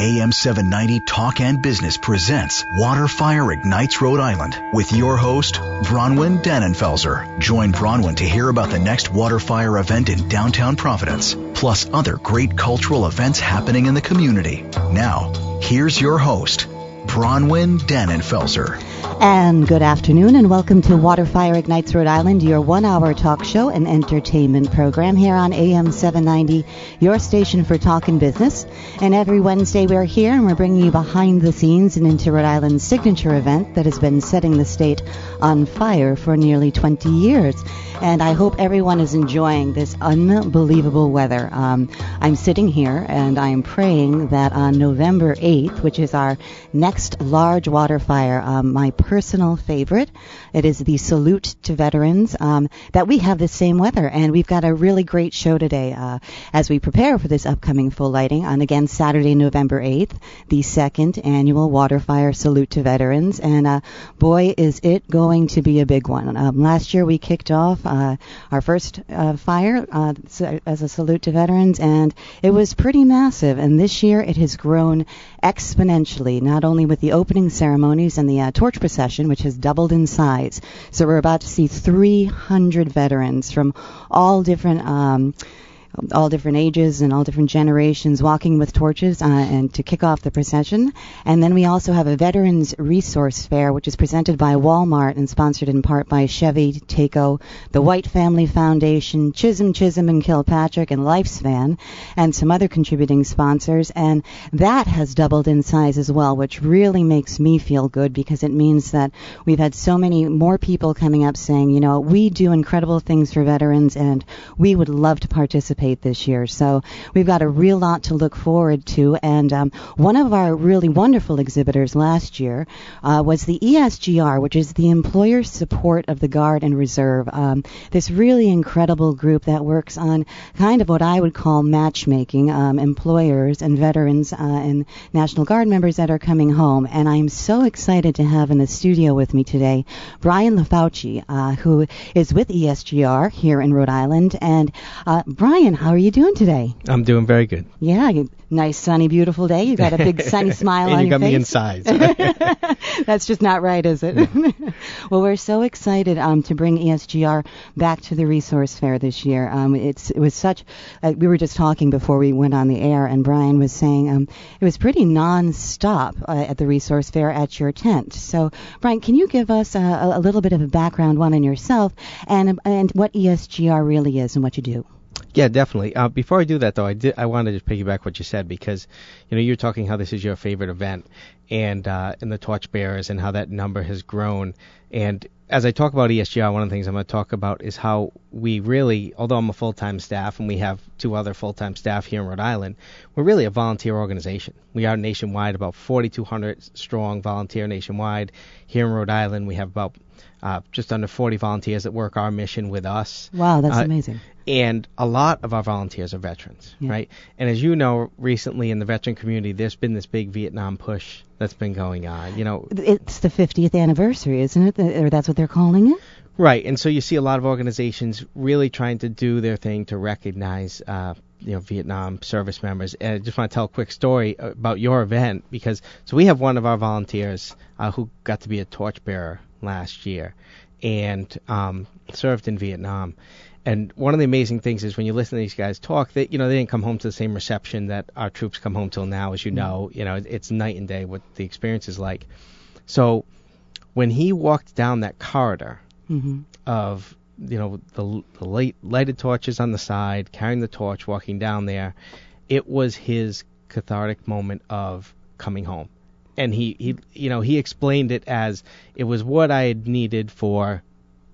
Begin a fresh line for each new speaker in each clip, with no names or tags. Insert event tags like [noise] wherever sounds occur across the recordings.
AM 790 Talk and Business presents Water Fire Ignites Rhode Island with your host, Bronwyn Dannenfelser. Join Bronwyn to hear about the next water fire event in downtown Providence, plus other great cultural events happening in the community. Now, here's your host, Bronwyn Dannenfelser.
And good afternoon, and welcome to Water Fire Ignites Rhode Island, your one hour talk show and entertainment program here on AM 790, your station for talk and business. And every Wednesday we're here and we're bringing you behind the scenes and into Rhode Island's signature event that has been setting the state on fire for nearly 20 years and I hope everyone is enjoying this unbelievable weather. Um, I'm sitting here and I am praying that on November 8th, which is our next large water fire, um, my personal favorite, it is the salute to veterans, um, that we have the same weather. And we've got a really great show today uh, as we prepare for this upcoming full lighting on again Saturday, November 8th, the second annual water fire salute to veterans. And uh, boy, is it going to be a big one. Um, last year we kicked off uh, our first uh, fire uh, as a salute to veterans, and it was pretty massive. And this year it has grown exponentially, not only with the opening ceremonies and the uh, torch procession, which has doubled in size. So we're about to see 300 veterans from all different. Um, all different ages and all different generations walking with torches uh, and to kick off the procession. And then we also have a Veterans Resource Fair, which is presented by Walmart and sponsored in part by Chevy, Taco, the White Family Foundation, Chisholm, Chisholm and Kilpatrick, and Lifespan, and some other contributing sponsors. And that has doubled in size as well, which really makes me feel good because it means that we've had so many more people coming up saying, you know, we do incredible things for veterans and we would love to participate participate this year. So we've got a real lot to look forward to. And um, one of our really wonderful exhibitors last year uh, was the ESGR, which is the Employer Support of the Guard and Reserve. Um, this really incredible group that works on kind of what I would call matchmaking um, employers and veterans uh, and National Guard members that are coming home. And I'm so excited to have in the studio with me today Brian LaFauci, uh, who is with ESGR here in Rhode Island. And uh, Brian, how are you doing today?
I'm doing very good.
Yeah, nice, sunny, beautiful day. You got a big sunny [laughs] smile
on
you
your
face.
And you got
me inside. [laughs] [laughs] That's just not right, is it? well, we're so excited um, to bring ESGR back to the resource fair this year. Um, it's it was such. Uh, we were just talking before we went on the air, and Brian was saying um, it was pretty non-stop uh, at the resource fair at your tent. So, Brian, can you give us a, a little bit of a background, one on yourself, and and what ESGR really is and what you do?
Yeah, definitely. Uh, before I do that, though, I did I wanted to piggyback what you said because you know you're talking how this is your favorite event and uh, and the torchbearers and how that number has grown. And as I talk about ESGR, one of the things I'm going to talk about is how we really, although I'm a full-time staff and we have two other full-time staff here in Rhode Island, we're really a volunteer organization. We are nationwide, about 4,200 strong volunteer nationwide. Here in Rhode Island, we have about uh, just under 40 volunteers that work our mission with us.
Wow, that's
uh,
amazing.
And a lot of our volunteers are veterans,
yeah.
right? And as you know, recently in the veteran community, there's been this big Vietnam push that's been going on. You know,
it's the 50th anniversary, isn't it? Or that's what they're calling it.
Right, and so you see a lot of organizations really trying to do their thing to recognize, uh, you know, Vietnam service members. And I just want to tell a quick story about your event because so we have one of our volunteers uh, who got to be a torchbearer last year and um, served in Vietnam. And one of the amazing things is when you listen to these guys talk, that you know they didn't come home to the same reception that our troops come home till now, as you know. You know, it's night and day what the experience is like. So when he walked down that corridor
mm-hmm.
of you know the, the light, lighted torches on the side, carrying the torch, walking down there, it was his cathartic moment of coming home and he, he you know he explained it as it was what I had needed for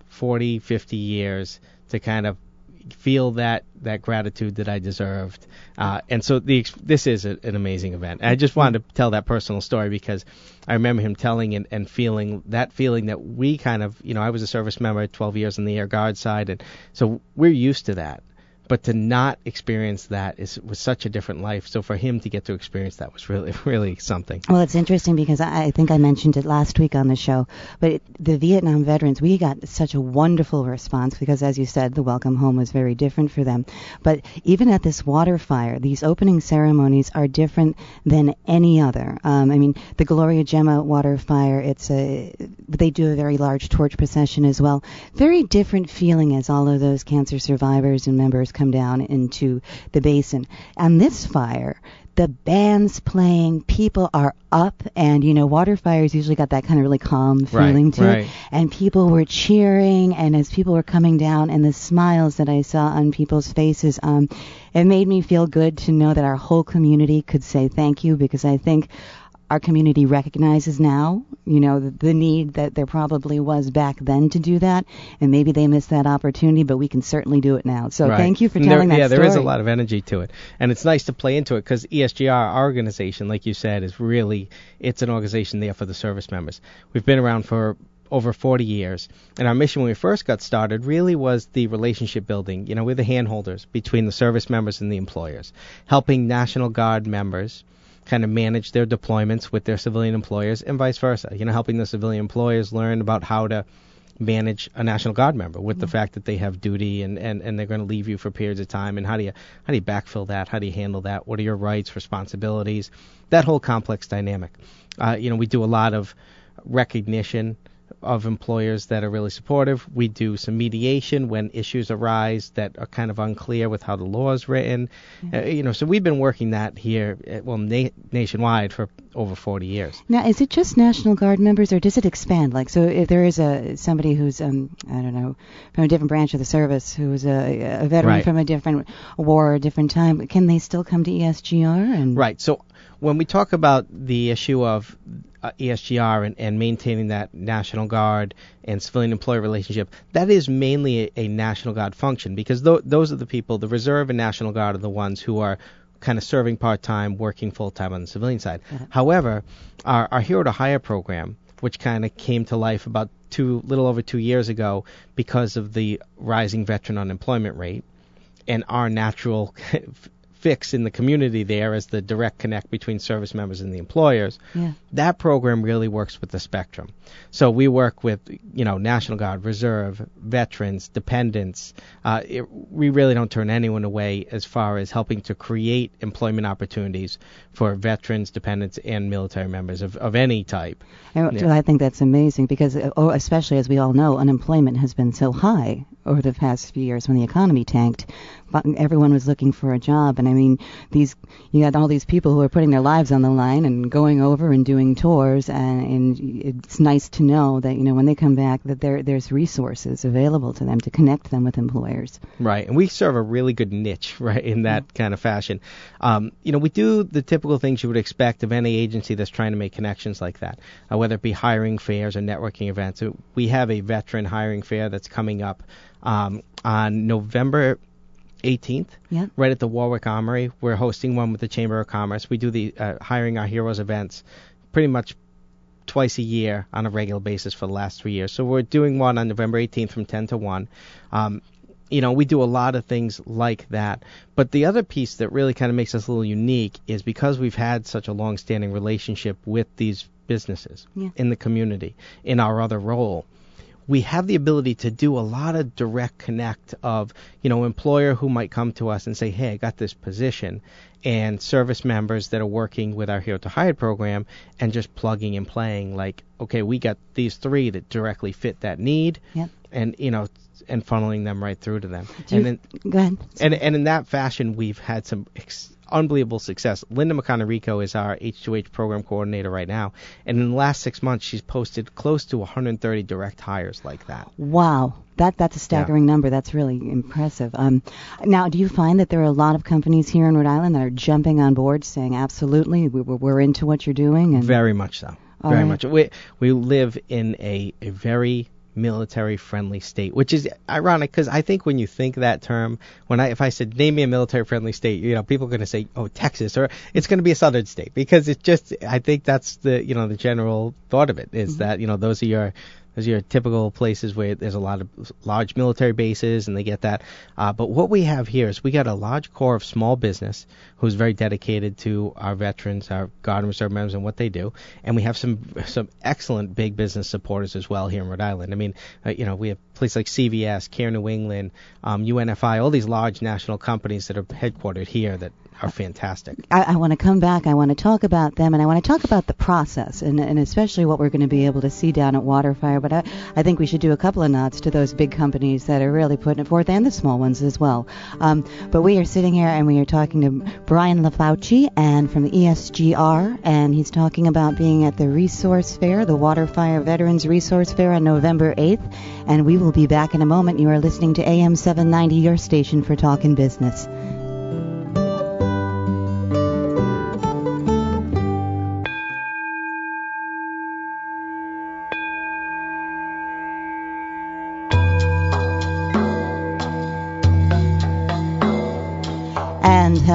40 50 years to kind of feel that that gratitude that I deserved. Uh, and so the this is a, an amazing event. And I just wanted to tell that personal story because I remember him telling and, and feeling that feeling that we kind of you know I was a service member 12 years on the air guard side and so we're used to that but to not experience that is was such a different life. So for him to get to experience that was really [laughs] really something.
Well, it's interesting because I, I think I mentioned it last week on the show, but it, the Vietnam veterans, we got such a wonderful response because, as you said, the welcome home was very different for them. But even at this water fire, these opening ceremonies are different than any other. Um, I mean, the Gloria Gemma water fire, it's a they do a very large torch procession as well. Very different feeling as all of those cancer survivors and members come down into the basin. And this fire, the band's playing, people are up, and you know, water fires usually got that kind of really calm feeling
Right,
to
right.
it. And people were cheering, and as people were coming down, and the smiles that I saw on people's faces, um, it made me feel good to know that our whole community could say thank you because I think our community recognizes now, you know, the, the need that there probably was back then to do that, and maybe they missed that opportunity, but we can certainly do it now. So
Right.
thank you for telling
there,
that
yeah,
story.
there is a lot of energy to it, and it's nice to play into it because ESGR, our organization, like you said, is really it's an organization there for the service members. We've been around for over 40 years, and our mission when we first got started really was the relationship building. You know, we're the handholders between the service members and the employers, helping National Guard members kind of manage their deployments with their civilian employers and vice versa. You know, helping the civilian employers learn about how to manage a National Guard member with the fact that they have duty and, and, and they're going to leave you for periods of time and how do you how do you backfill that? How do you handle that? What are your rights, responsibilities? That whole complex dynamic. Uh, you know, we do a lot of recognition of employers that are really supportive. We do some mediation when issues arise that are kind of unclear with how the law is written. Uh, you know, so we've been working that here, uh, well, na- nationwide for over 40 years.
Now, is it just National Guard members, or does it expand? Like, so if there is a somebody who's, um, I don't know, from a different branch of the service, who's a, a veteran
Right.
from a different war, a different time, can they still come to ESGR? And
Right. So when we talk about the issue of uh, ESGR and, and maintaining that National Guard and civilian employee relationship, that is mainly a, a National Guard function because th- those are the people, the Reserve and National Guard are the ones who are kind of serving part time, working full time on the civilian side. However, our, our Hero to Hire program, which kind of came to life about two, little over two years ago because of the rising veteran unemployment rate, and our natural [laughs] fix in the community there as the direct connect between service members and the employers.
Yeah.
That program really works with the spectrum. So we work with, you know, National Guard, Reserve, veterans, dependents. Uh, it, we really don't turn anyone away as far as helping to create employment opportunities for veterans, dependents, and military members of, of any type.
And
Yeah.
I think that's amazing because, uh, oh, especially as we all know, unemployment has been so high over the past few years when the economy tanked. Everyone was looking for a job, and I mean, these you had all these people who are putting their lives on the line and going over and doing tours, and, and it's nice to know that you know when they come back that there there's resources available to them to connect them with employers.
Right, and we serve a really good niche, [laughs] right, in that kind of fashion. Um, you know, we do the typical things you would expect of any agency that's trying to make connections like that, uh, whether it be hiring fairs or networking events. We have a veteran hiring fair that's coming up um, on November 18th,
Yeah.
right at the Warwick Armory. We're hosting one with the Chamber of Commerce. We do the uh, hiring our heroes events pretty much twice a year on a regular basis for the last three years. So we're doing one on November 18th from 10 to 1. Um, you know, we do a lot of things like that. But the other piece that really kind of makes us a little unique is because we've had such a long-standing relationship with these businesses
Yeah.
in the community in our other role. We have the ability to do a lot of direct connect of, you know, employer who might come to us and say, "Hey, I got this position," and service members that are working with our Hero to Hire program and just plugging and playing like, "Okay, we got these three that directly fit that need."
Yep.
and you know and funneling them right through to them.
Do
and then
Go ahead.
and and in that fashion, we've had some ex- unbelievable success. Linda McConarico is our H2H program coordinator right now, and in the last six months, she's posted close to 130 direct hires like that.
Wow, that that's a staggering number. That's really impressive. Um, now, do you find that there are a lot of companies here in Rhode Island that are jumping on board, saying absolutely, we, we're, we're into what you're doing? And
Very much so.
All
Very
right.
much. We we live in a, a very military friendly state, which is ironic because I think when you think that term, when I if I said name me a military friendly state, you know, people are going to say oh Texas or it's going to be a southern state because it's just I think that's the you know the general thought of it is
Mm-hmm.
that you know those are your as your typical places where there's a lot of large military bases and they get that. Uh, but what we have here is we got a large core of small business who's very dedicated to our veterans, our Guard and Reserve members, and what they do. And we have some some excellent big business supporters as well here in Rhode Island. I mean, uh, you know, we have places like CVS, Care New England, um, UNFI, all these large national companies that are headquartered here that are fantastic.
I, I want to come back. I want to talk about them, and I want to talk about the process, and, and especially what we're going to be able to see down at Waterfire. But I, I think we should do a couple of nods to those big companies that are really putting it forth, and the small ones as well. Um, but we are sitting here, and we are talking to Brian LaFauci, and from the ESGR, and he's talking about being at the Resource Fair, the Waterfire Veterans Resource Fair, on November 8th. And we will be back in a moment. You are listening to AM 790, your station for talk and business.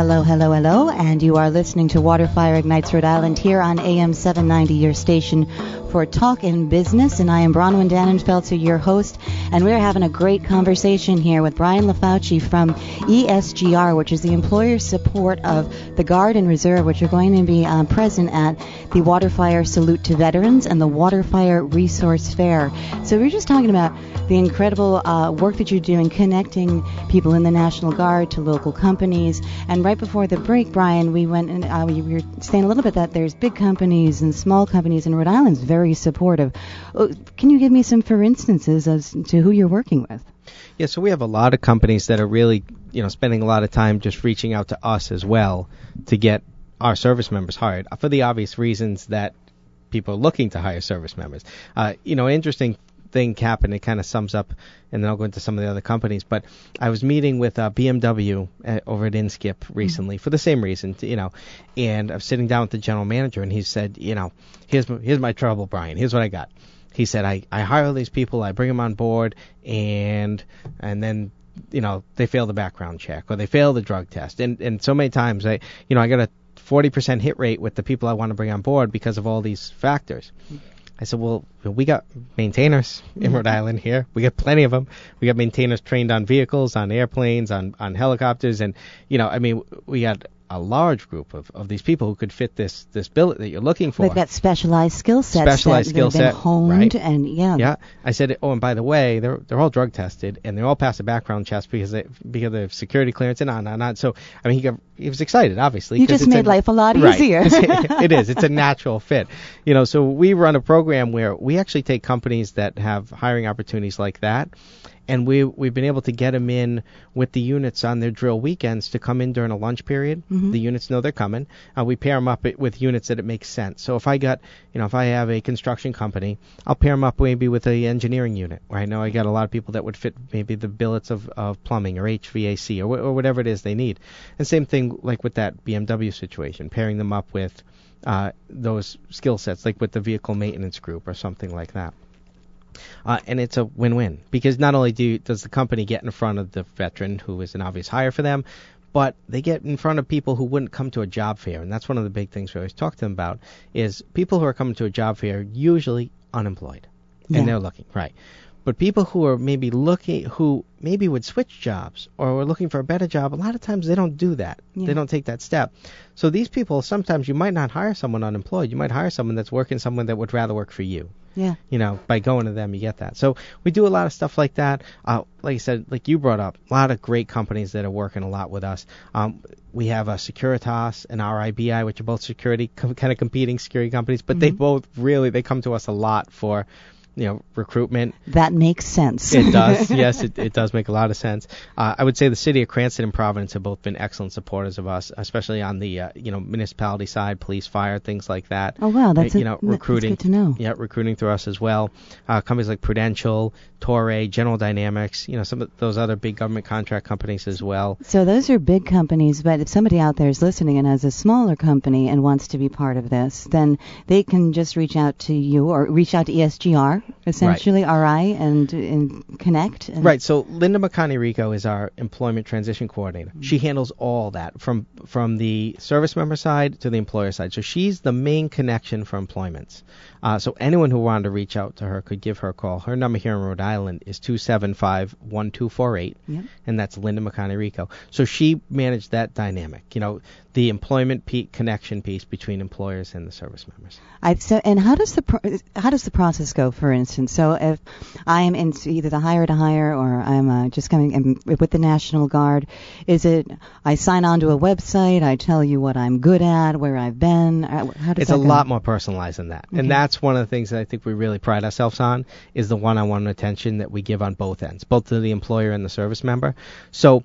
Hello, hello, hello, and you are listening to Waterfire Ignites Rhode Island here on AM 790, your station for talk and business. And I am Bronwyn Dannenfelser, your host, and we're having a great conversation here with Brian LaFauci from ESGR, which is the employer support of the Guard and Reserve, which are going to be um, present at the Waterfire Salute to Veterans and the Waterfire Resource Fair. So we're just talking about the incredible uh, work that you're doing connecting people in the National Guard to local companies. And right before the break, Brian, we went and uh, we were saying a little bit that there's big companies and small companies, and Rhode Island's very supportive. Uh, can you give me some for instances as to who you're working with?
Yeah, so we have a lot of companies that are really, you know, spending a lot of time just reaching out to us as well to get our service members hired for the obvious reasons that people are looking to hire service members. Uh, you know, interesting thing happened. It kind of sums up, and then I'll go into some of the other companies. But I was meeting with uh, BMW at, over at Inskip recently mm-hmm. for the same reason, to, you know. And I was sitting down with the general manager, and he said, you know, here's my, here's my trouble, Brian. Here's what I got. He said, I I hire these people, I bring them on board, and and then you know they fail the background check or they fail the drug test, and and so many times I you know I got a 40% hit rate with the people I want to bring on board because of all these factors. I said, well, we got maintainers in Rhode mm-hmm. Island here. We got plenty of them. We got maintainers trained on vehicles, on airplanes, on on helicopters, and you know, I mean, we got a large group of, of these people who could fit this this bill that you're looking for.
They've got specialized skill sets.
Specialized
that,
skill set,
honed
right?
and yeah.
Yeah. I said, oh, and by the way, they're they're all drug tested and they all pass a background test because they because of security clearance and on and on. So I mean, he got he was excited, obviously.
You just made
a,
life a lot
right.
easier. [laughs]
it is. [laughs] It's a natural fit. You know, so we run a program where we actually take companies that have hiring opportunities like that and we we've been able to get them in with the units on their drill weekends to come in during a lunch period.
Mm-hmm.
The units know they're coming. Uh, we pair them up with units that it makes sense. So if I got, you know, if I have a construction company, I'll pair them up maybe with a engineering unit where I know I got a lot of people that would fit maybe the billets of, of plumbing or HVAC or, or whatever it is they need. And same thing like with that BMW situation, pairing them up with uh, those skill sets, like with the vehicle maintenance group or something like that. Uh, and it's a win-win because not only do does the company get in front of the veteran who is an obvious hire for them, but they get in front of people who wouldn't come to a job fair, and that's one of the big things we always talk to them about is people who are coming to a job fair usually unemployed,
Yeah.
and they're looking right. But people who are maybe looking, who maybe would switch jobs or were looking for a better job, a lot of times they don't do that.
Yeah.
They don't take that step. So these people, sometimes you might not hire someone unemployed. You might hire someone that's working someone that would rather work for you
Yeah.
you know, by going to them, you get that. So we do a lot of stuff like that. Uh, like I said, like you brought up, a lot of great companies that are working a lot with us. Um, we have a Securitas and RIBI, which are both security com- kind of competing security companies, but they
Mhm.
both really they come to us a lot for, you know, recruitment.
That makes sense.
It does, [laughs] yes, it, it does make a lot of sense. Uh, I would say the city of Cranston and Providence have both been excellent supporters of us, especially on the uh, you know municipality side, police, fire, things like that.
Oh wow, that's
Uh,
a-
you know
that's
recruiting.
good to know.
Yeah, recruiting through us as well. Uh, companies like Prudential, Toray, General Dynamics, you know, some of those other big government contract companies as well.
So those are big companies, but if somebody out there is listening and has a smaller company and wants to be part of this, then they can just reach out to you or reach out to ESGR essentially, RI and, and Connect. And
Right. So Linda McConaughey Rico is our employment transition coordinator. She handles all that from from the service member side to the employer side. So she's the main connection for employments. Uh, so anyone who wanted to reach out to her could give her a call. Her number here in Rhode Island is two seven five one two four eight,
Yep.
and that's Linda McConaughey Rico. So she managed that dynamic. You know, the employment pe- connection piece between employers and the service members.
I so and how does the pro- how does the process go? For instance, so if I am in either the Hero to Hire or I'm uh, just coming in with the National Guard, is it I sign on to a website, I tell you what I'm good at, where I've been? uh, How does
it's a
go?
lot more personalized than that
Okay.
and that's one of the things that i think we really pride ourselves on is the one-on-one attention that we give on both ends both to the employer and the service member so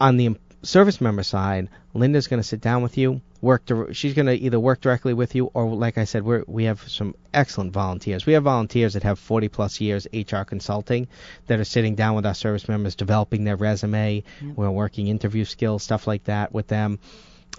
on the service member side linda's going to sit down with you work dir- she's going to either work directly with you or like i said we're, we have some excellent volunteers. We have volunteers that have 40 plus years hr consulting that are sitting down with our service members developing their resume. We're working interview skills stuff like that with them.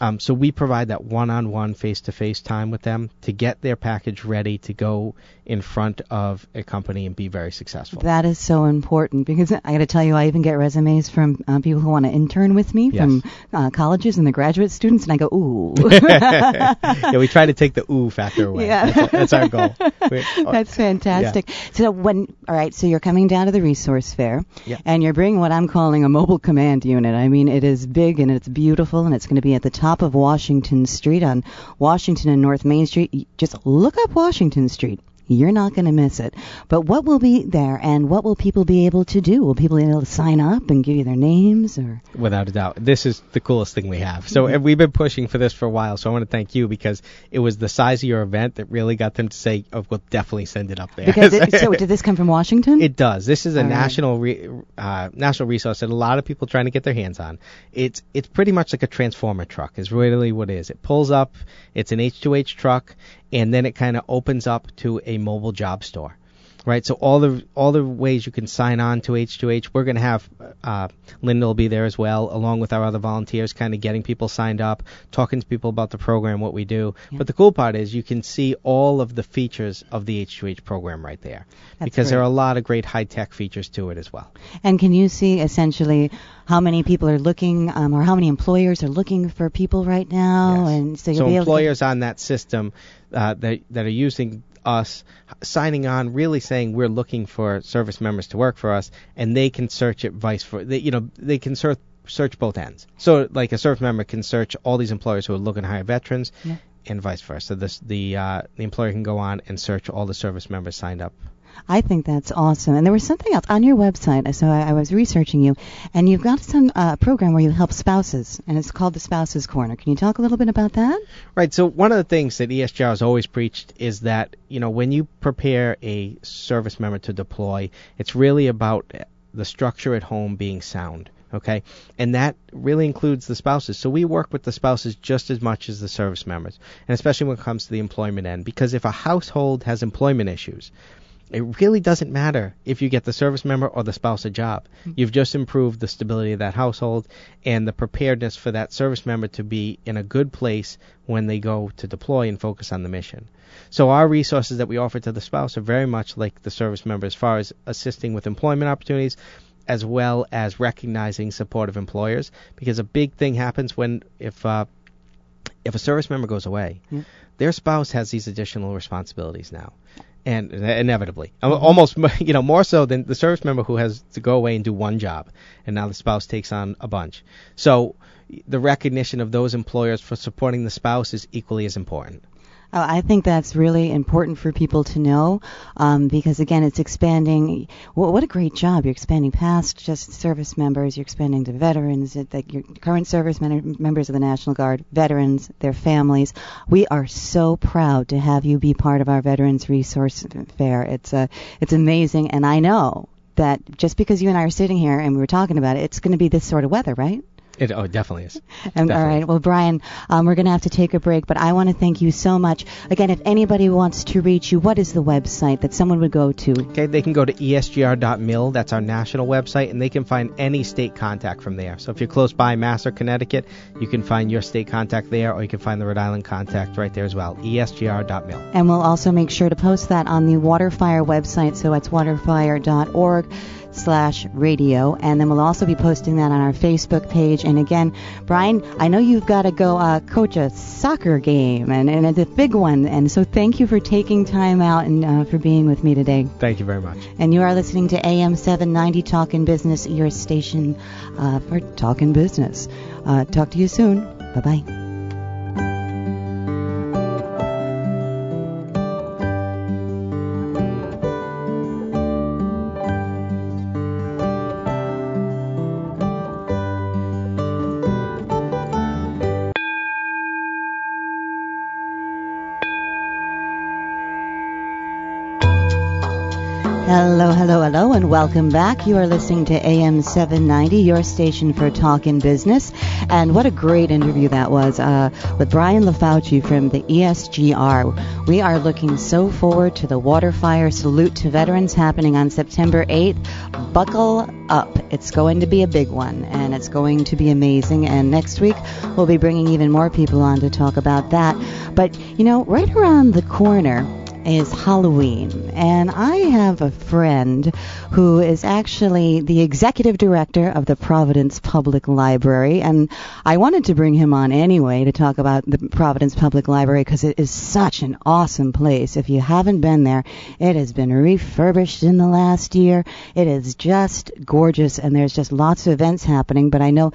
Um, so we provide that one-on-one, face-to-face time with them to get their package ready to go in front of a company and be very successful.
That is so important because I got to tell you, I even get resumes from uh, people who want to intern with me
Yes.
from uh, colleges and the graduate students, and I go, ooh. [laughs]
yeah, we try to take the ooh factor away.
Yeah.
That's, that's our goal. [laughs]
That's fantastic. So when all right, so you're coming down to the resource fair,
Yeah.
and you're bringing what I'm calling a mobile command unit. I mean, it is big and it's beautiful, and it's going to be at the top of Washington Street on Washington and North Main Street. Just look up Washington Street. You're not going to miss it. But what will be there, and what will people be able to do? Will people be able to sign up and give you their names, or
Without a doubt, this is the coolest thing we have. So and we've been pushing for this for a while. So I want to thank you because it was the size of your event that really got them to say, "Oh, we'll definitely send it up there."
because it, [laughs] so did this come from Washington?
It does. This is a
All right.
national re, uh, national resource that a lot of people trying to get their hands on. It's it's pretty much like a transformer truck. Is really what it is. It pulls up. It's an H2H truck, and then it kind of opens up to a mobile job store. Right, so all the all the ways you can sign on to H2H, we're going to have uh, Linda will be there as well, along with our other volunteers, kind of getting people signed up, talking to people about the program, what we do. But the cool part is you can see all of the features of the H2H program right there,
That's
because there are a lot of great high tech features to it as well.
And can you see essentially how many people are looking, um, or how many employers are looking for people right now?
Yes.
And so you'll
so
be able
employers on that system uh, that that are using us signing on really saying we're looking for service members to work for us and they can search it vice for they, you know they can search search both ends so like a service member can search all these employers who are looking to hire veterans
Yeah.
and vice versa so this the uh, the employer can go on and search all the service members signed up
I think that's awesome. And there was something else on your website. So I, I was researching you, and you've got some uh, program where you help spouses, and it's called the Spouses Corner. Can you talk a little bit about that?
Right. So one of the things that E ESGR has always preached is that you know when you prepare a service member to deploy, it's really about the structure at home being sound. Okay, and that really includes the spouses. So we work with the spouses just as much as the service members, and especially when it comes to the employment end, because if a household has employment issues, it really doesn't matter if you get the service member or the spouse a job. You've just improved the stability of that household and the preparedness for that service member to be in a good place when they go to deploy and focus on the mission. So our resources that we offer to the spouse are very much like the service member as far as assisting with employment opportunities as well as recognizing supportive employers because a big thing happens when if uh, if a service member goes away,
Yeah.
their spouse has these additional responsibilities now, and inevitably, mm-hmm. Al- almost [laughs] you know more so than the service member who has to go away and do one job, and now the spouse takes on a bunch. So the recognition of those employers for supporting the spouse is equally as important.
Uh, I think that's really important for people to know um, because, again, it's expanding. Well, what a great job! You're expanding past just service members. You're expanding to veterans, that your current service men- members of the National Guard, veterans, their families. We are so proud to have you be part of our Veterans Resource Fair. It's uh, it's amazing, and I know that just because you and I are sitting here and we were talking about it, it's going to be this sort of weather, right?
It oh, it definitely is. [laughs]
And,
Definitely.
all right. Well, Brian, um, we're going to have to take a break, but I want to thank you so much. Again, if anybody wants to reach you, what is the website that someone would go to?
Okay, they can go to esgr.mil, that's our national website, and they can find any state contact from there. So if you're close by Mass or Connecticut, you can find your state contact there, or you can find the Rhode Island contact right there as well. Esgr.mil.
And we'll also make sure to post that on the Waterfire website, so it's waterfire.org slash radio. And then we'll also be posting that on our facebook page. And again brian i know you've got to go uh, coach a soccer game and, and it's a big one. And so thank you for taking time out and uh, for being with me today.
Thank you very much.
and you are listening to am 790 talking business your station uh, for talking business. Uh, talk to you soon. Bye bye Hello, and welcome back. You are listening to AM 790, your station for talk in business. And what a great interview that was uh, with Brian LaFauci from the ESGR. We are looking so forward to the Waterfire Salute to Veterans happening on September 8th. Buckle up. It's going to be a big one, and it's going to be amazing. And next week, we'll be bringing even more people on to talk about that. But, you know, right around the corner, is Halloween. And I have a friend who is actually the executive director of the Providence Public Library. And I wanted to bring him on anyway to talk about the Providence Public Library because it is such an awesome place. If you haven't been there, it has been refurbished in the last year. It is just gorgeous and there's just lots of events happening. But I know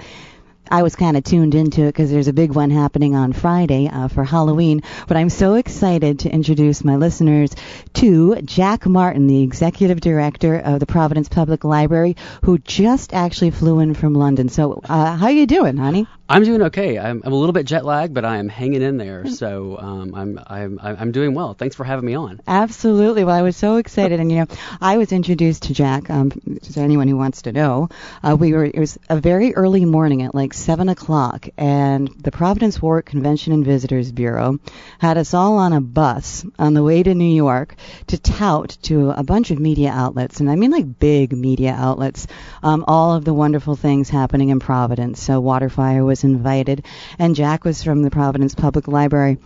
I was kind of tuned into it because there's a big one happening on Friday uh, for Halloween. But I'm so excited to introduce my listeners to Jack Martin, the executive director of the Providence Public Library, who just actually flew in from London. So, uh, how you doing, honey?
I'm doing okay. I'm, I'm a little bit jet lagged, but I am hanging in there. So um, I'm, I'm I'm doing well. Thanks for having me on.
Absolutely. Well, I was so excited, and you know, I was introduced to Jack. Um, to anyone who wants to know, uh, we were. It was a very early morning at like seven o'clock, and the Providence Warwick Convention and Visitors Bureau had us all on a bus on the way to New York to tout to a bunch of media outlets, and I mean like big media outlets, um, all of the wonderful things happening in Providence. So Waterfire was invited, and Jack was from the Providence Public Library.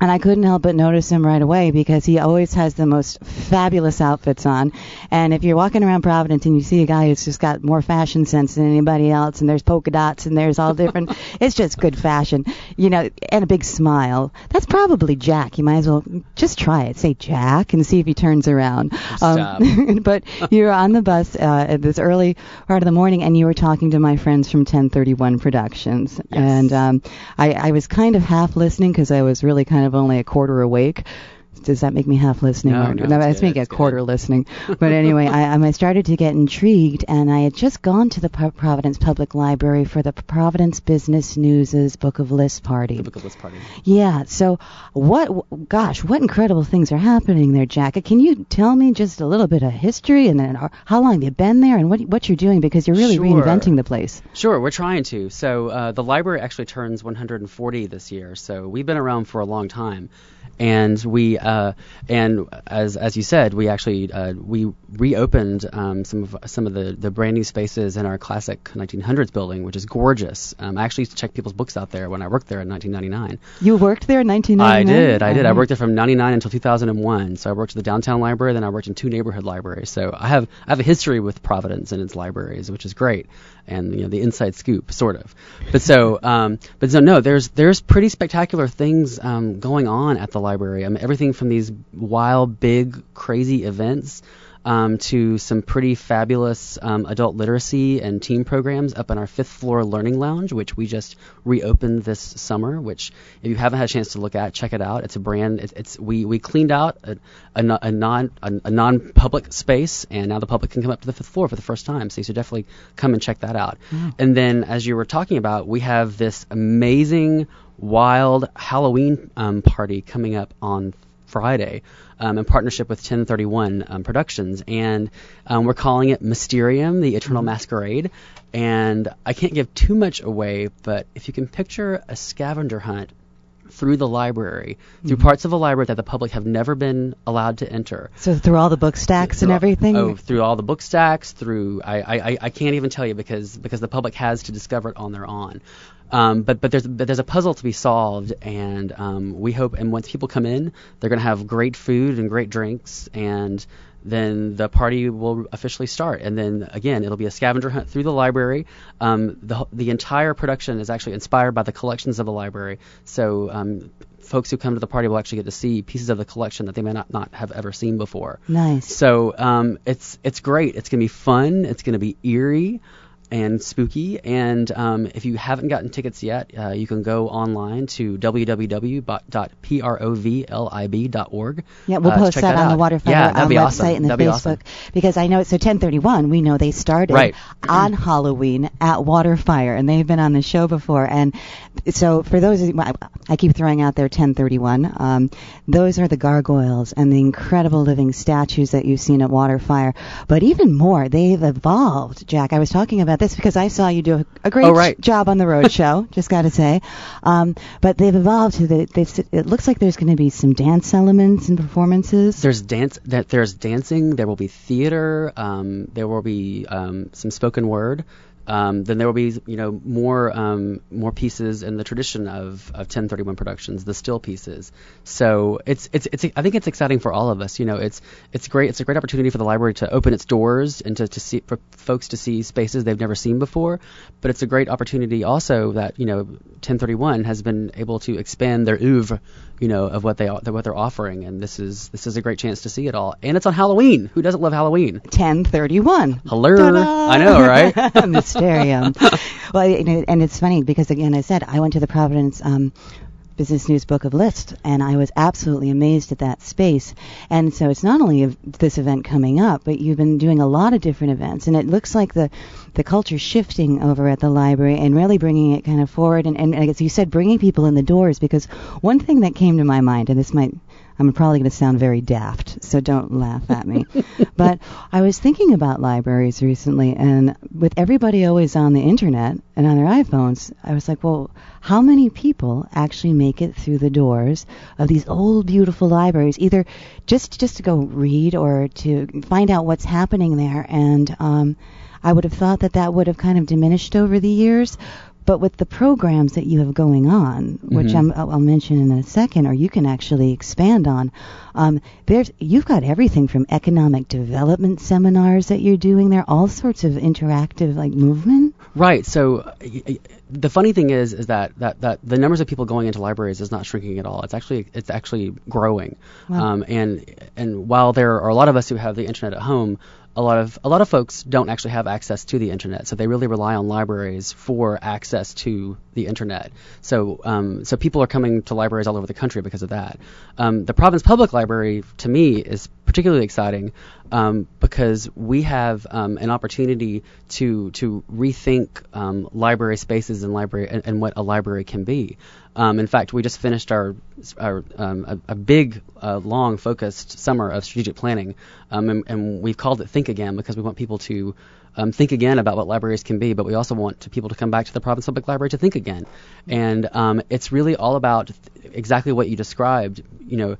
And I couldn't help but notice him right away because he always has the most fabulous outfits on. And if you're walking around Providence and you see a guy who's just got more fashion sense than anybody else, and there's polka dots and there's all different, [laughs] it's just good fashion, you know, and a big smile. That's probably Jack. You might as well just try it. Say Jack and see if he turns around. Um, [laughs] but you're on the bus uh, at this early part of the morning, and you were talking to my friends from TEN31 Productions, and um, I, I was kind of half listening because I was really kind of only a quarter awake. Does that make me half listening?
No,
or,
no,
no, that's making a quarter listening. [laughs] But anyway, I, I started to get intrigued, and I had just gone to the Pro- Providence Public Library for the Providence Business News's Book of Lists party.
The book of list party.
Yeah. So, what? Gosh, what incredible things are happening there, Jack? Can you tell me just a little bit of history and then how long you've been there and what what you're doing because you're really
Sure.
reinventing the place.
Sure, we're trying to. So uh, the library actually turns 140 this year. So we've been around for a long time, and we uh, and as as you said, we actually uh, we reopened um, some of some of the the brand new spaces in our classic 1900s building, which is gorgeous. Um, I actually used to check people's books out there when I worked there in 1999.
You worked there in 1999.
I did. I did. I
Uh-huh.
worked there from '99 until 2001. So I worked at the downtown library, then I worked in two neighborhood libraries. So I have I have a history with Providence and its libraries, which is great, and you know the inside scoop, sort of. But so, um, but so no, there's there's pretty spectacular things um, going on at the library. I mean, everything from these wild, big, crazy events. Um, to some pretty fabulous um, adult literacy and teen programs up in our fifth floor learning lounge, which we just reopened this summer. Which, if you haven't had a chance to look at, check it out. It's a brand. It's, it's we we cleaned out a, a, a non a, a non-public space, and now the public can come up to the fifth floor for the first time. So you should definitely come and check that out. And then, as you were talking about, we have this amazing wild Halloween um, party coming up on Friday um, in partnership with TEN31 um, Productions, and um, we're calling it Mysterium: The Eternal Masquerade. And I can't give too much away, but if you can picture a scavenger hunt through the library, through
Mm-hmm.
parts of the library that the public have never been allowed to enter.
So through all the book stacks and
Through-
everything.
Oh, through all the book stacks, through I, I, I- I can't even tell you because because the public has to discover it on their own. Um, but but there's but there's a puzzle to be solved, and um, we hope and once people come in, they're going to have great food and great drinks, and then the party will officially start. And then again, it'll be a scavenger hunt through the library. Um, the the entire production is actually inspired by the collections of the library. So um, folks who come to the party will actually get to see pieces of the collection that they may not, not have ever seen before.
nice.
So um, it's it's great. It's gonna be fun. It's gonna be eerie and spooky. And um, if you haven't gotten tickets yet, uh, you can go online to www.provlib.org.
Yeah, we'll
uh,
post
check
that, on
out.
the Waterfire
yeah,
um, website
awesome.
and the
that'd be
Facebook
awesome.
because I know it's so TEN31 we know they started
Right.
on [clears throat] Halloween at Waterfire and they've been on the show before and so for those of you, I, I keep throwing out there TEN31 um, those are the gargoyles and the incredible living statues that you've seen at Waterfire but even more they've evolved Jack I was talking about this because I saw you do a, a great
Oh, right.
job on the road [laughs] show just got to say um, but they've evolved to the they've, it looks like there's going to be some dance elements and performances
There's dance. That there's dancing. There will be theater. Um, there will be um, some spoken word. Um, then there will be, you know, more um, more pieces in the tradition of, of TEN31 Productions, the still pieces. So it's it's it's I think it's exciting for all of us. You know, it's it's great. It's a great opportunity for the library to open its doors and to, to see for folks to see spaces they've never seen before. But it's a great opportunity also that you know TEN31 has been able to expand their oeuvre, you know, of what they what they're offering, and this is this is a great chance to see it all. And it's on Halloween. Who doesn't love Halloween?
TEN31.
Hello.
Ta-da!
I know, right? [laughs]
Mysterium. [laughs] well, you know, and it's funny because again, I said I went to the Providence um, Business News Book of List, and I was absolutely amazed at that space. And so it's not only this event coming up, but you've been doing a lot of different events, and it looks like the the culture's shifting over at the library and really bringing it kind of forward. And, and I guess you said, bringing people in the doors because one thing that came to my mind, and this might I'm probably going to sound very daft, so don't laugh at me. [laughs] but I was thinking about libraries recently, and with everybody always on the internet and on their iPhones, I was like, well, how many people actually make it through the doors of these old, beautiful libraries, either just just to go read or to find out what's happening there? And um, I would have thought that that would have kind of diminished over the years. But with the programs that you have going on, which
Mhm.
I'm, I'll I'll mention in a second, or you can actually expand on, um, there's you've got everything from economic development seminars that you're doing there, all sorts of interactive like movement.
Right. So uh, the funny thing is, is that, that, that the numbers of people going into libraries is not shrinking at all. It's actually it's actually growing.
Wow.
Um, and and while there are a lot of us who have the internet at home, a lot of a lot of folks don't actually have access to the internet. So they really rely on libraries for access to the internet. So um, so people are coming to libraries all over the country because of that. Um, the Providence Public Library to me is particularly exciting um, because we have um, an opportunity to to rethink um, library spaces and library and, and what a library can be. Um, in fact, we just finished our, our um, a, a big, uh, long, focused summer of strategic planning, um, and, and we've called it Think Again because we want people to um, think again about what libraries can be, but we also want to people to come back to the Providence Public Library to think again. And um, it's really all about th- exactly what you described. You know,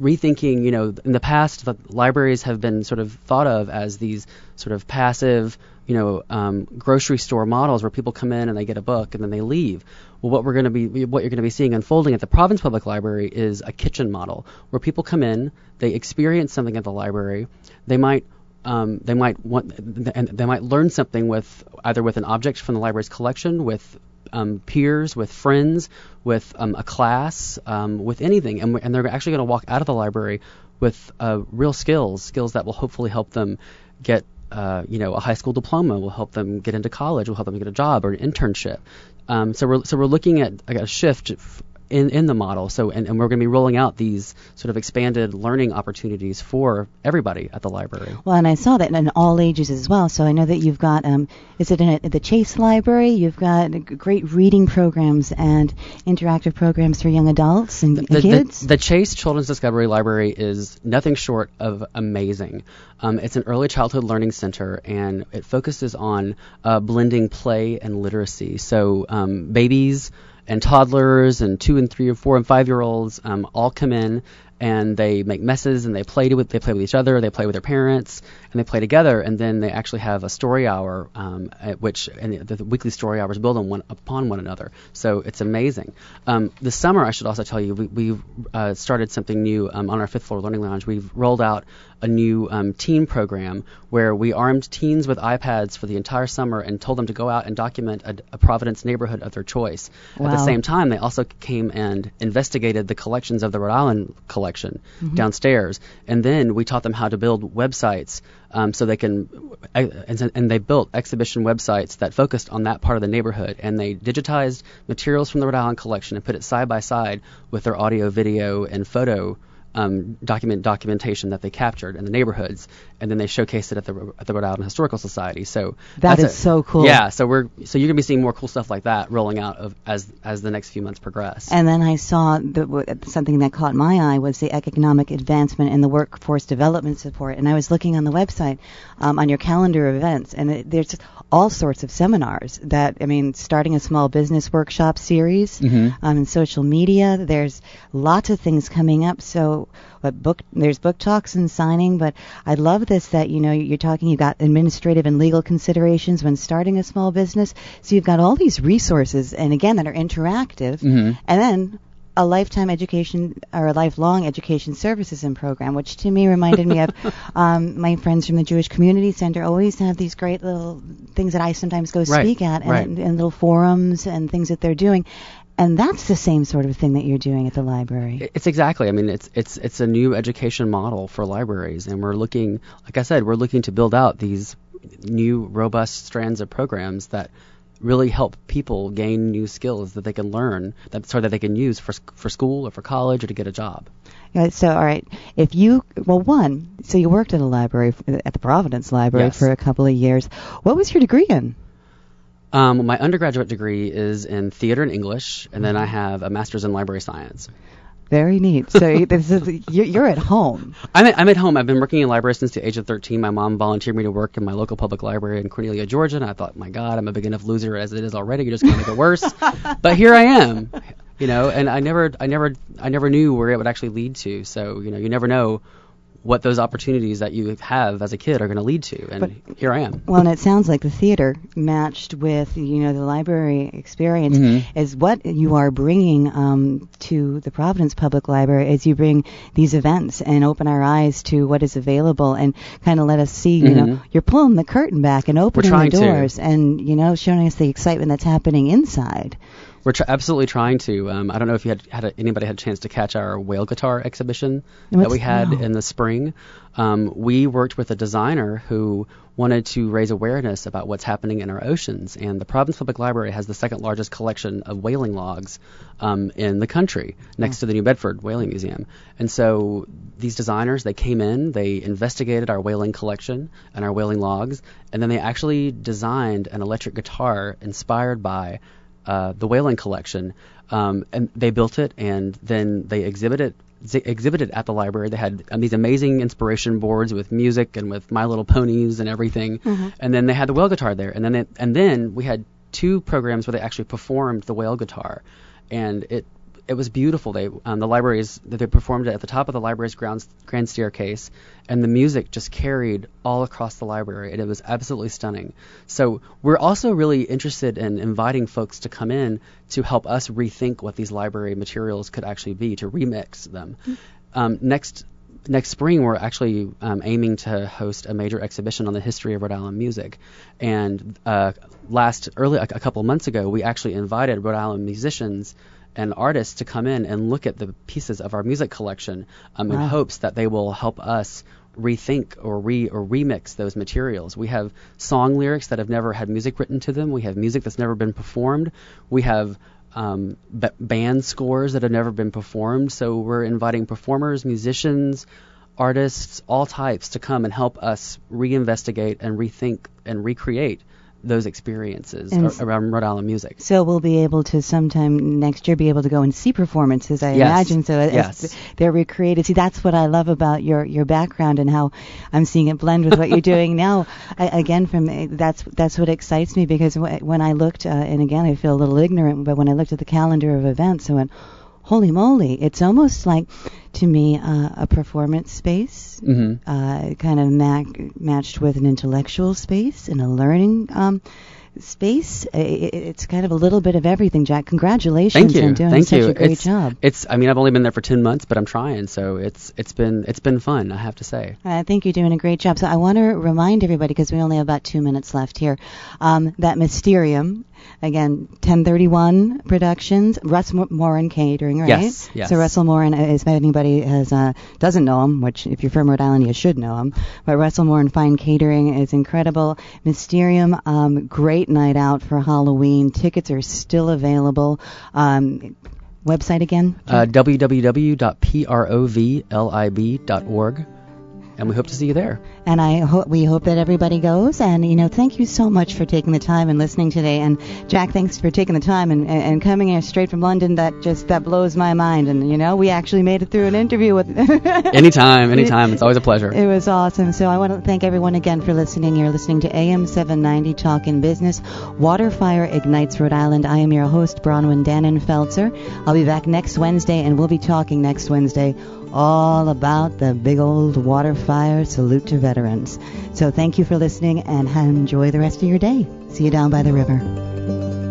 rethinking, you know, in the past, the libraries have been sort of thought of as these sort of passive, you know, um, grocery store models where people come in and they get a book and then they leave. Well, what we're going to be, what you're going to be seeing unfolding at the Providence Public Library is a kitchen model where people come in, they experience something at the library, they might. Um, they might want, and they might learn something with either with an object from the library's collection, with um, peers, with friends, with um, a class, um, with anything, and, and they're actually going to walk out of the library with uh, real skills, skills that will hopefully help them get, uh, you know, a high school diploma, will help them get into college, will help them get a job or an internship. Um, so we're so we're looking at like, a shift in, in the model. So, and, and we're going to be rolling out these sort of expanded learning opportunities for everybody at the library.
Well, and I saw that in all ages as well. So I know that you've got, um, is it in a, the Chase Library? You've got great reading programs and interactive programs for young adults and,
the,
and kids.
The, the, Chase Children's Discovery Library is nothing short of amazing. Um, it's an early childhood learning center, and it focuses on uh, blending play and literacy. So um, babies and toddlers and two and three or four and five year olds um, all come in and they make messes and they play with they play with each other, they play with their parents, and they play together. And then they actually have a story hour, um, at which and the, the, weekly story hours build on one upon one another. So it's amazing. Um, this summer, I should also tell you, we, we've uh, started something new um, on our fifth floor learning lounge. We've rolled out a new um, teen program where we armed teens with iPads for the entire summer and told them to go out and document a, a Providence neighborhood of their choice.
Wow.
At the same time, they also came and investigated the collections of the Rhode Island collection mm-hmm. downstairs, and then we taught them how to build websites um, so they can and, and, they built exhibition websites that focused on that part of the neighborhood and they digitized materials from the Rhode Island collection and put it side by side with their audio, video, and photo um, document documentation that they captured in the neighborhoods, and then they showcased it at the at the Rhode Island Historical Society. So
that is
a,
so cool.
Yeah, so we're so you're gonna be seeing more cool stuff like that rolling out of, as as the next few months progress.
And then I saw the, something that caught my eye was the economic advancement and the workforce development support. And I was looking on the website um, on your calendar of events, and it, there's all sorts of seminars that I mean, starting a small business workshop series
mm-hmm.
um, in social media. There's lots of things coming up. So, but book there's book talks and signing. But I love this that you know you're talking. You've got administrative and legal considerations when starting a small business. So you've got all these resources, and again that are interactive.
Mm-hmm.
And then a lifetime education or a lifelong education services and program, which to me reminded me of [laughs] um, my friends from the Jewish Community Center always have these great little things that I sometimes go
right,
speak at and,
right.
and little forums and things that they're doing. And that's the same sort of thing that you're doing at the library.
It's exactly. I mean, it's it's it's a new education model for libraries, and we're looking, like I said, we're looking to build out these new robust strands of programs that really help people gain new skills that they can learn that so that they can use for for school or for college or to get a job.
Yeah, so all right, if you well one, so you worked at a library at the Providence Library
yes.
for a couple of years. What was your degree in?
Um, my undergraduate degree is in theater and English, and then I have a master's in library science.
Very neat. So [laughs] this is, you're at home.
I'm at, I'm at home. I've been working in libraries since the age of 13. My mom volunteered me to work in my local public library in Cornelia, Georgia, and I thought, my God, I'm a big enough loser as it is already. You're just going to make it worse. [laughs] but here I am, you know. And I never, I never, I never knew where it would actually lead to. So you know, you never know what those opportunities that you have as a kid are going to lead to. And
but,
here I am.
Well, and it sounds like the theater matched with you know the library experience
mm-hmm.
is what you are bringing um, to the Providence Public Library as you bring these events and open our eyes to what is available and kind of let us see. You
mm-hmm.
know, you're pulling the curtain back and opening
the
doors
to.
and you know showing us the excitement that's happening inside.
We're tr- absolutely trying to. Um, I don't know if you had, had a, anybody had a chance to catch our whale guitar exhibition
What's
that we had
no.
in the spring. Um, we worked with a designer who wanted to raise awareness about what's happening in our oceans, and the Providence Public Library has the second largest collection of whaling logs um, in the country, next to the New Bedford Whaling Museum. And so these designers, they came in, they investigated our whaling collection and our whaling logs, and then they actually designed an electric guitar inspired by uh, the whaling collection, um, and they built it, and then they exhibited exhibited at the library. They had um, these amazing inspiration boards with music and with My Little Ponies and everything,
mm-hmm.
and then they had the whale guitar there, and then they, and then we had two programs where they actually performed the whale guitar, and it it was beautiful. They um, the libraries they performed it at the top of the library's grand staircase, and the music just carried all across the library, and it was absolutely stunning. So we're also really interested in inviting folks to come in to help us rethink what these library materials could actually be, to remix them.
Mm-hmm.
Um, next next spring we're actually um, aiming to host a major exhibition on the history of Rhode Island music. And uh, last early a, a couple months ago, we actually invited Rhode Island musicians and artists to come in and look at the pieces of our music collection um, in hopes that they will help us rethink or re or remix those materials. We have song lyrics that have never had music written to them. We have music that's never been performed. We have um, b- band scores that have never been performed. So we're inviting performers, musicians, artists, all types to come and help us reinvestigate and rethink and recreate those experiences ar- around Rhode Island music.
So we'll be able to sometime next year be able to go and see performances. I
Yes.
imagine so.
Yes.
they're recreated. See, that's what I love about your your background and how I'm seeing it blend with what you're doing now. [laughs] I, again, from that's that's what excites me because wh- when I looked, uh, and again, I feel a little ignorant, but when I looked at the calendar of events, I went, "Holy moly!" It's almost like to me uh, a performance space.
hmm
uh, kind of ma- matched with an intellectual space and a learning um, space. I- I- it's kind of a little bit of everything, Jack. Congratulations
Thank you.
on doing
Thank
such
you.
a great
it's,
job.
It's. I mean, I've only been there for ten months, but I'm trying. So it's it's been it's been fun. I have to say.
I think you're doing a great job. So I want to remind everybody, because we only have about two minutes left here, um, that Mysterium, again, TEN31 Productions, Russ Mo- Morin Catering, right?
Yes, yes.
So Russell Morin, uh, if anybody has uh, doesn't know him, which if you're from Rhode Island, you should know him, but Russell Morin Fine Catering is incredible. Mysterium, um, great night out for Halloween. Tickets are still available. Um, website again?
Uh, www.provlib.org, and we hope to see you there.
And I ho- we hope that everybody goes. And you know, thank you so much for taking the time and listening today. And Jack, thanks for taking the time and, and, and coming here straight from London. That just that blows my mind. And you know, we actually made it through an interview with. [laughs]
Anytime, anytime. It's always a pleasure.
It was awesome. So I want to thank everyone again for listening. You're listening to AM 790 Talk in Business. Waterfire Ignites Rhode Island. I am your host, Bronwyn Dannenfelser. I'll be back next Wednesday, and we'll be talking next Wednesday all about the big old water fire salute to veterans. So thank you for listening, and enjoy the rest of your day. See you down by the river.